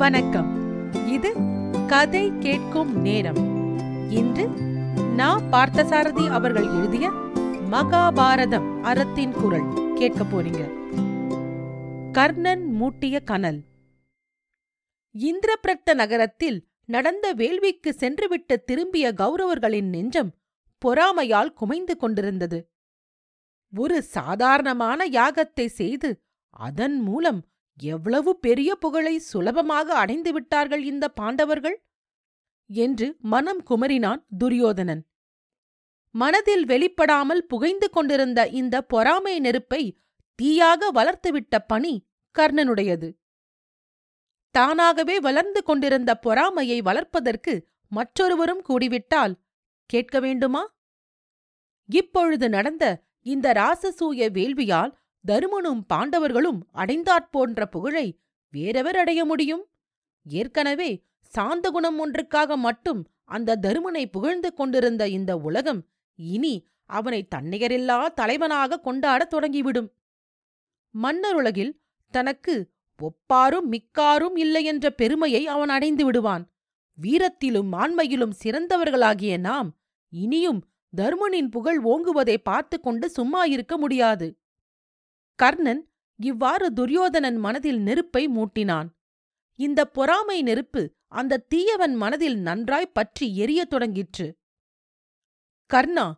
வணக்கம். இது கதை கேட்கும் நேரம். இன்று நான் பார்த்தசாரதி அவர்கள் எழுதிய மகாபாரதம் அறத்தின் குரல். கேட்க போறீங்க. கர்ணன் மூட்டிய கனல். இந்திரபிரத்த நகரத்தில் நடந்த வேள்விக்கு சென்றுவிட்டு திரும்பிய கௌரவர்களின் நெஞ்சம் பொறாமையால் குமைந்து கொண்டிருந்தது. ஒரு சாதாரணமான யாகத்தை செய்து அதன் மூலம் எவ்வளவு பெரிய புகழை சுலபமாக அடைந்து விட்டார்கள் இந்த பாண்டவர்கள்? என்று மனம் குமரினான் துரியோதனன். மனதில் வெளிப்படாமல் புகைந்து கொண்டிருந்த இந்த பொறாமை நெருப்பை தீயாக வளர்த்துவிட்ட பணி கர்ணனுடையது. தானாகவே வளர்ந்து கொண்டிருந்த பொறாமையை வளர்ப்பதற்கு மற்றொருவரும் கூடிவிட்டால் கேட்க வேண்டுமா? இப்பொழுது நடந்த இந்த ராசசூய வேள்வியால் தருமனும் பாண்டவர்களும் அடைந்தாற்போன்ற புகழை வேறெவர் அடைய முடியும்? ஏற்கனவே சாந்த குணம் ஒன்றுக்காக மட்டும் அந்த தருமனை புகழ்ந்து கொண்டிருந்த இந்த உலகம் இனி அவனை தன்னிகரில்லா தலைவனாக கொண்டாடத் தொடங்கிவிடும். மன்னருலகில் தனக்கு ஒப்பாரும் மிக்காரும் இல்லை என்ற பெருமையை அவன் அடைந்து விடுவான். வீரத்திலும் ஆண்மையிலும் சிறந்தவர்களாகிய நாம் இனியும் தர்மனின் புகழ் ஓங்குவதை பார்த்து கொண்டு சும்மா இருக்க முடியாது. கர்ணன் இவ்வாறு துரியோதனன் மனதில் நெருப்பை மூட்டினான். இந்த பொறாமை நெருப்பு அந்த தீயவன் மனதில் நன்றாய் பற்றி எரியத் தொடங்கிற்று. கர்ணா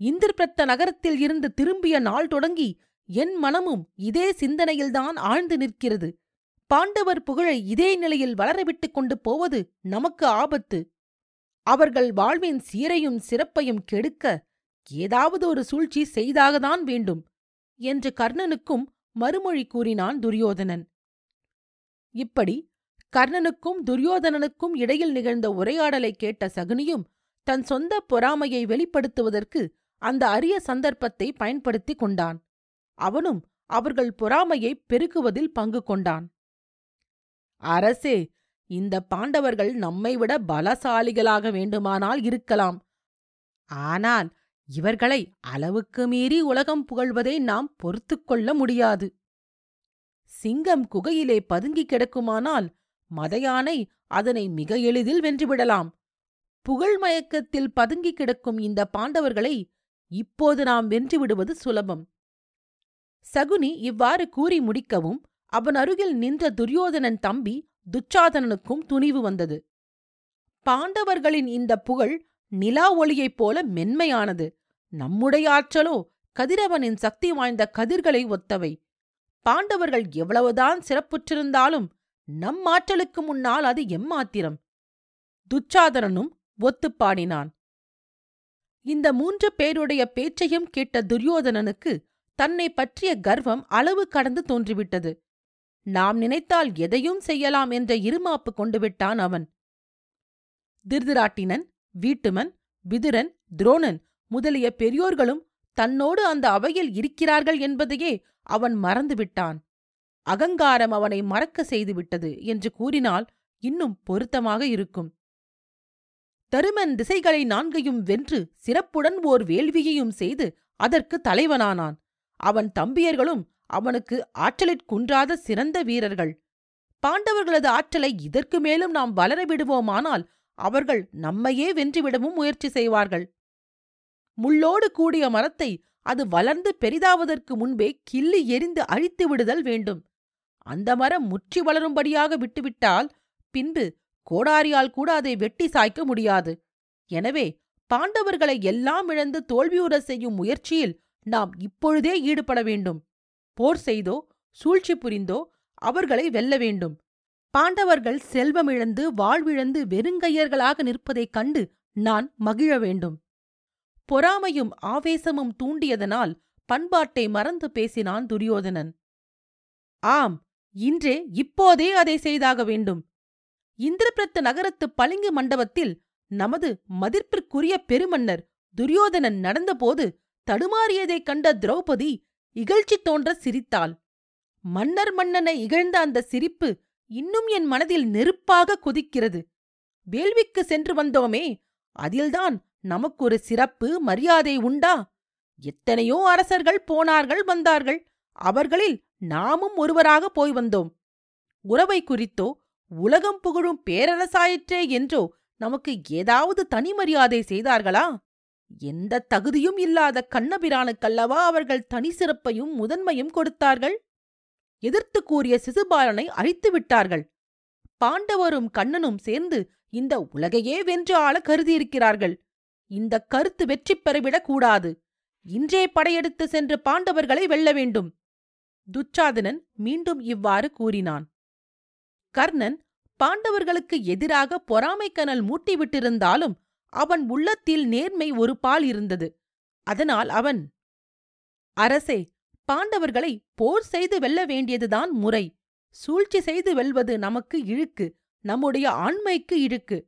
இந்திரபிரத்த நகரத்தில் இருந்து திரும்பிய நாள் தொடங்கி என் மனமும் இதே சிந்தனையில்தான் ஆழ்ந்து நிற்கிறது. பாண்டவர் புகழை இதே நிலையில் வளரவிட்டுக் கொண்டு போவது நமக்கு ஆபத்து. அவர்கள் வாழ்வின் சீரையும் சிறப்பையும் கெடுக்க ஏதாவது ஒரு சூழ்ச்சி செய்தாகத்தான் வேண்டும். என்று கர்ணனுக்கும் மறுமொழி கூறினான் துரியோதனன். இப்படி கர்ணனுக்கும் துரியோதனனுக்கும் இடையில் நிகழ்ந்த உரையாடலை கேட்ட சகுனியும் தன் சொந்த பொறாமையை வெளிப்படுத்துவதற்கு அந்த அரிய சந்தர்ப்பத்தை பயன்படுத்திக் கொண்டான். அவனும் அவர்கள் பொறாமையை பெருக்குவதில் பங்கு கொண்டான். அரசே இந்த பாண்டவர்கள் நம்மை விட பலசாலிகளாக வேண்டுமானால் இருக்கலாம். ஆனால் இவர்களை அளவுக்கு மீறி உலகம் புகழ்வதை நாம் பொறுத்துக் கொள்ள முடியாது. சிங்கம் குகையிலே பதுங்கி கிடக்குமானால் மதயானை அதனை மிக எளிதில் வென்றுவிடலாம். புகழ் மயக்கத்தில் பதுங்கி கிடக்கும் இந்த பாண்டவர்களை இப்போது நாம் வென்றுவிடுவது சுலபம். சகுனி இவ்வாறு கூறி முடிக்கவும் அவன் அருகில் நின்ற துரியோதனன் தம்பி துச்சாதனனுக்கும் துணிவு வந்தது. பாண்டவர்களின் இந்த புகழ் நிலா ஒளியைப் போல மென்மையானது. நம்முடைய ஆற்றலோ கதிரவனின் சக்தி வாய்ந்த கதிர்களை ஒத்தவை. பாண்டவர்கள் எவ்வளவுதான் சிறப்புற்றிருந்தாலும் நம் ஆற்றலுக்கு முன்னால் அது எம்மாத்திரம். துச்சாதனனும் ஒத்துப் பாடினான். இந்த மூன்று பேருடைய பேச்சையும் கேட்ட துரியோதனனுக்கு தன்னை பற்றிய கர்வம் அளவு கடந்து தோன்றிவிட்டது. நாம் நினைத்தால் எதையும் செய்யலாம் என்ற இருமாப்பு கொண்டு விட்டான் அவன். திருதிராட்டினன் வீட்டுமன் விதுரன் துரோணன் முதலிய பெரியோர்களும் தன்னோடு அந்த அவையில் இருக்கிறார்கள் என்பதையே அவன் மறந்துவிட்டான். அகங்காரம் அவனை மறக்க செய்துவிட்டது என்று கூறினால் இன்னும் பொருத்தமாக இருக்கும். தருமன் திசைகளை நான்கையும் வென்று சிறப்புடன் ஓர் வேள்வியையும் செய்து அதற்கு தலைவனானான். அவன் தம்பியர்களும் அவனுக்கு ஆற்றலிற்குன்றாத சிறந்த வீரர்கள். பாண்டவர்களது ஆற்றலை இதற்கு மேலும் நாம் வளர விடுவோமானால் அவர்கள் நம்மையே வென்றுவிடவும் முயற்சி செய்வார்கள். முள்ளோடு கூடிய மரத்தை அது வளர்ந்து பெரிதாவதற்கு முன்பே கிள்ளி எரிந்து அழித்து விடுதல் வேண்டும். அந்த மரம் முற்றி வளரும்படியாக விட்டுவிட்டால் பின்பு கோடாரியால் கூட அதை வெட்டி சாய்க்க முடியாது. எனவே பாண்டவர்களை எல்லாம் இழந்து தோல்வியுற செய்யும் முயற்சியில் நாம் இப்பொழுதே ஈடுபட வேண்டும். போர் செய்தோ சூழ்ச்சி புரிந்தோ அவர்களை வெல்ல வேண்டும். பாண்டவர்கள் செல்வமிழந்து வாழ்விழந்து வெறுங்கையர்களாக நிற்பதைக் கண்டு நான் மகிழ வேண்டும். பொறாமையும் ஆவேசமும் தூண்டியதனால் பண்பாட்டை மறந்து பேசினான் துரியோதனன். ஆம் இன்றே இப்போதே அதை செய்தாக வேண்டும். இந்திரபிரத்து நகரத்து பளிங்கு மண்டபத்தில் நமது மதிப்பிற்குரிய பெருமன்னர் துரியோதனன் நடந்தபோது தடுமாறியதைக் கண்ட திரௌபதி இகழ்ச்சி தோன்ற சிரித்தாள். மன்னர் மன்னனை இகழ்ந்த அந்த சிரிப்பு இன்னும் என் மனதில் நெருப்பாக கொதிக்கிறது. வேள்விக்கு சென்று வந்தோமே அதில்தான் நமக்கு ஒரு சிறப்பு மரியாதை உண்டா? எத்தனையோ அரசர்கள் போனார்கள் வந்தார்கள். அவர்களில் நாமும் ஒருவராக போய் வந்தோம். உறவை குறித்தோ உலகம் புகழும் பேரரசாயிற்றே என்றோ நமக்கு ஏதாவது தனி மரியாதை செய்தார்களா? எந்த தகுதியும் இல்லாத கண்ணபிரானுக்கல்லவா அவர்கள் தனி சிறப்பையும் முதன்மையும் கொடுத்தார்கள்? எதிர்த்து கூறிய சிசுபாலனை அழித்து விட்டார்கள். பாண்டவரும் கண்ணனும் சேர்ந்து இந்த உலகையே வென்று ஆள கருதியிருக்கிறார்கள். இந்த கருத்து வெற்றி பெறவிடக் கூடாது. இன்றே படையெடுத்து சென்று பாண்டவர்களை வெல்ல வேண்டும். துச்சாதனன் மீண்டும் இவ்வாறு கூறினான். கர்ணன் பாண்டவர்களுக்கு எதிராக பொறாமை கனல் மூட்டிவிட்டிருந்தாலும் அவன் உள்ளத்தில் நேர்மை ஒரு பால் இருந்தது. அதனால் அவன் அரசே பாண்டவர்களை போர் செய்து வெல்ல வேண்டியதுதான் முறை. சூழ்ச்சி செய்து வெல்வது நமக்கு இழுக்கு நம்முடைய ஆண்மைக்கு இழுக்கு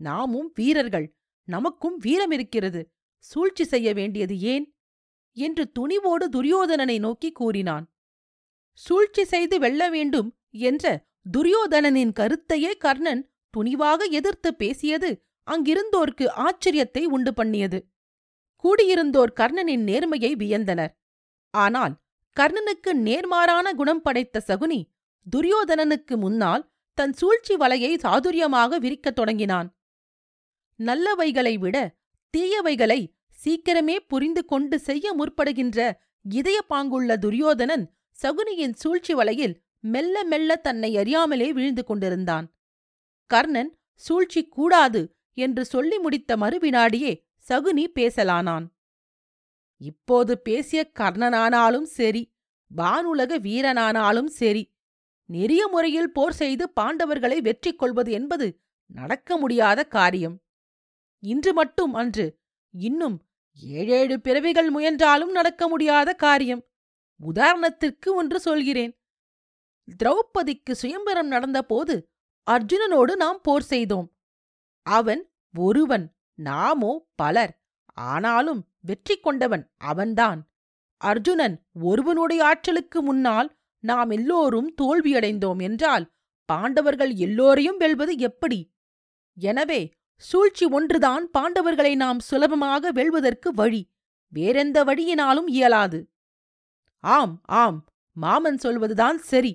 நாமும் வீரர்கள் நமக்கும் வீரம் இருக்கிறது. சூழ்ச்சி செய்ய வேண்டியது ஏன்? என்று துணிவோடு துரியோதனனை நோக்கி கூறினான். சூழ்ச்சி செய்து வெல்ல வேண்டும் என்ற துரியோதனனின் கருத்தையே கர்ணன் துணிவாக எதிர்த்து பேசியது அங்கிருந்தோர்க்கு ஆச்சரியத்தை உண்டு பண்ணியது. கூடியிருந்தோர் கர்ணனின் நேர்மையை வியந்தனர். ஆனால் கர்ணனுக்கு நேர்மாறான குணம் படைத்த சகுனி துரியோதனனுக்கு முன்னால் தன் சூழ்ச்சி வலையை சாதுரியமாக விரிக்கத் தொடங்கினான். நல்லவைகளை விட தீயவைகளை சீக்கிரமே புரிந்து கொண்டு செய்ய முற்படுகின்ற இதய பாங்குள்ள துரியோதனன் சகுனியின் சூழ்ச்சி வலையில் மெல்ல மெல்ல தன்னை அறியாமலே வீழ்ந்து கொண்டிருந்தான். கர்ணன் சூழ்ச்சி கூடாது என்று சொல்லி முடித்த மறுவினாடியே சகுனி பேசலானான். இப்போது பேசிய கர்ணனானாலும் சரி வானுலக வீரனானாலும் சரி நெறிய முறையில் போர் செய்து பாண்டவர்களை வெற்றி கொள்வது என்பது நடக்க முடியாத காரியம். இன்று மட்டும் அன்று. இன்னும் ஏழேழு பிறவிகள் முயன்றாலும் நடக்க முடியாத காரியம். உதாரணத்திற்கு ஒன்று சொல்கிறேன். திரௌபதிக்கு சுயம்பரம் நடந்தபோது அர்ஜுனனோடு நாம் போர் செய்தோம். அவன் ஒருவன் நாமோ பலர். ஆனாலும் வெற்றி கொண்டவன் அவன்தான். அர்ஜுனன் ஒருவனுடைய ஆற்றலுக்கு முன்னால் நாம் எல்லோரும் தோல்வியடைந்தோம் என்றால் பாண்டவர்கள் எல்லோரையும் வெல்வது எப்படி? எனவே சூழ்ச்சி ஒன்றுதான் பாண்டவர்களை நாம் சுலபமாக வெல்வதற்கு வழி. வேறெந்த வழியினாலும் இயலாது. ஆம் ஆம் மாமன் சொல்வதுதான் சரி.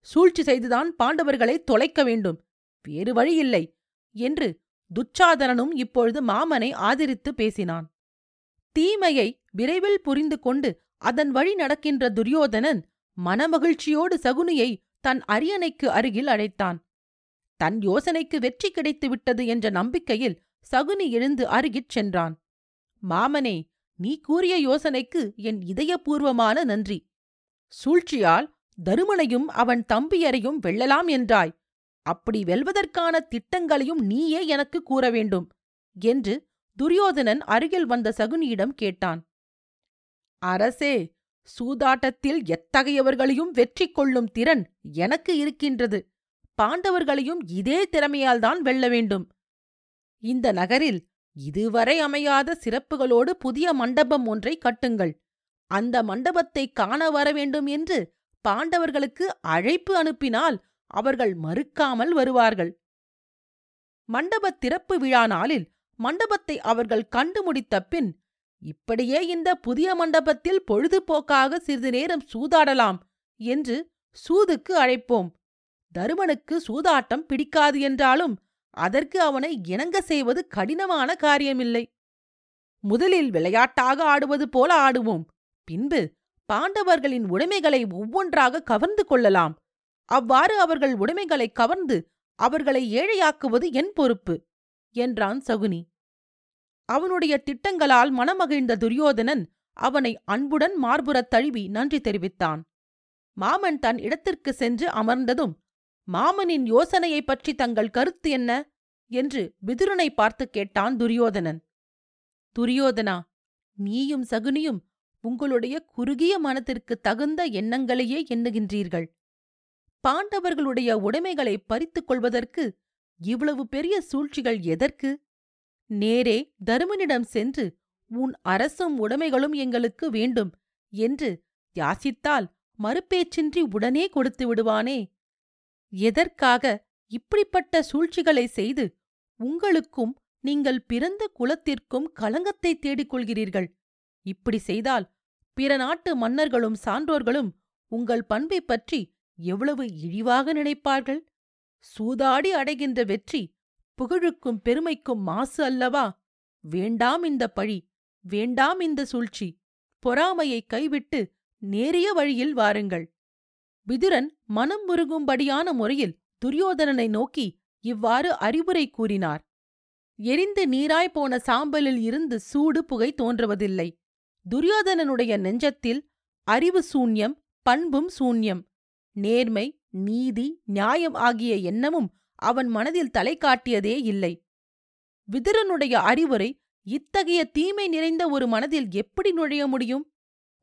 சூழ்ச்சி செய்துதான் பாண்டவர்களை தொலைக்க வேண்டும். வேறு வழியில்லை என்று துச்சாதனனும் இப்பொழுது மாமனை ஆதரித்து பேசினான். தீமையை விரைவில் புரிந்து கொண்டு அதன் வழி நடக்கின்ற துரியோதனன் மனமகிழ்ச்சியோடு சகுனியை தன் அரியணைக்கு அருகில் அழைத்தான். தன் யோசனைக்கு வெற்றி கிடைத்து விட்டது என்ற நம்பிக்கையில் சகுனி எழுந்து அருகிற் சென்றான். மாமனே நீ கூறிய யோசனைக்கு என் இதயபூர்வமான நன்றி. சூழ்ச்சியால் தருமனையும் அவன் தம்பியரையும் வெல்லலாம் என்றாய். அப்படி வெல்வதற்கான திட்டங்களையும் நீயே எனக்கு கூற வேண்டும் என்று துரியோதனன் அருகில் வந்த சகுனியிடம் கேட்டான். அரசே சூதாட்டத்தில் எத்தகையவர்களையும் வெற்றி கொள்ளும் திறன் எனக்கு இருக்கின்றது. பாண்டவர்களையும் இதே திறமையால்தான் வெல்ல வேண்டும். இந்த நகரில் இதுவரை அமையாத சிறப்புகளோடு புதிய மண்டபம் ஒன்றை கட்டுங்கள். அந்த மண்டபத்தை காண வர வேண்டும் என்று பாண்டவர்களுக்கு அழைப்பு அனுப்பினால் அவர்கள் மறுக்காமல் வருவார்கள். மண்டபத் திறப்பு விழா நாளில் மண்டபத்தை அவர்கள் கண்டு முடித்த பின் இப்படியே இந்த புதிய மண்டபத்தில் பொழுதுபோக்காக சிறிது நேரம் சூதாடலாம் என்று சூதுக்கு அழைப்போம். தருமனுக்கு சூதாட்டம் பிடிக்காது என்றாலும் அதற்கு அவனை இணங்க செய்வது கடினமான காரியமில்லை. முதலில் விளையாட்டாக ஆடுவது போல ஆடுவோம். பின்பு பாண்டவர்களின் உடைமைகளை ஒவ்வொன்றாக கவர்ந்து கொள்ளலாம். அவ்வாறு அவர்கள் உடைமைகளை கவர்ந்து அவர்களை ஏழையாக்குவது என் பொறுப்பு என்றான் சகுனி. அவனுடைய திட்டங்களால் மனமகிழ்ந்த துரியோதனன் அவனை அன்புடன் மார்புறத் தழுவி நன்றி தெரிவித்தான். மாமன் தன் இடத்திற்கு சென்று அமர்ந்ததும் மாமனின் யோசனையைப் பற்றி தங்கள் கருத்து என்ன? என்று விதுரனை பார்த்து கேட்டான் துரியோதனன். துரியோதனா நீயும் சகுனியும் உங்களுடைய குறுகிய மனத்திற்கு தகுந்த எண்ணங்களையே எண்ணுகின்றீர்கள். பாண்டவர்களுடைய உடைமைகளை பறித்துக் கொள்வதற்கு இவ்வளவு பெரிய சூழ்ச்சிகள் எதற்கு? நேரே தருமனிடம் சென்று உன் அரசும் உடைமைகளும் எங்களுக்கு வேண்டும் என்று யாசித்தால் மறுபேச்சின்றி உடனே கொடுத்து விடுவானே? எதற்காக இப்படிப்பட்ட சூழ்ச்சிகளை செய்து உங்களுக்கும் நீங்கள் பிறந்த குலத்திற்கும் களங்கத்தை தேடிக் கொள்கிறீர்கள்? இப்படி செய்தால் பிற நாட்டு மன்னர்களும் சான்றோர்களும் உங்கள் பண்பை பற்றி எவ்வளவு இழிவாக நினைப்பார்கள்? சூதாடி அடைகின்ற வெற்றி புகழுக்கும் பெருமைக்கும் மாசு அல்லவா? வேண்டாம் இந்த பழி வேண்டாம் இந்த சூழ்ச்சி. பொறாமையை கைவிட்டு நேரிய வழியில் வாருங்கள். விதுரன் மனம் முருகும்படியான முறையில் துரியோதனனை நோக்கி இவ்வாறு அறிவுரை கூறினார். எரிந்து நீராய் போன சாம்பலில் இருந்து சூடு புகை தோன்றுவதில்லை. துரியோதனனுடைய நெஞ்சத்தில் அறிவு சூன்யம் பண்பும் சூன்யம். நேர்மை நீதி நியாயம் ஆகிய எண்ணமும் அவன் மனதில் தலை காட்டியதே இல்லை. விதுரனுடைய அறிவுரை இத்தகைய தீமை நிறைந்த ஒரு மனதில் எப்படி நுழைய முடியும்?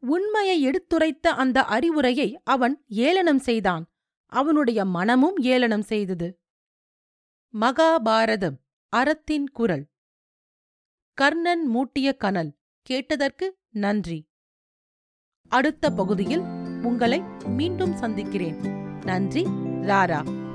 உண்மையை எடுத்துரைத்த அந்த அறிவுரையை அவன் ஏளனம் செய்தான். அவனுடைய மனமும் ஏளனம் செய்தது. மகாபாரதம் அறத்தின் குரல். கர்ணன் மூட்டிய கனல் கேட்டதற்கு நன்றி. அடுத்த பகுதியில் உங்களை மீண்டும் சந்திக்கிறேன். நன்றி ராரா.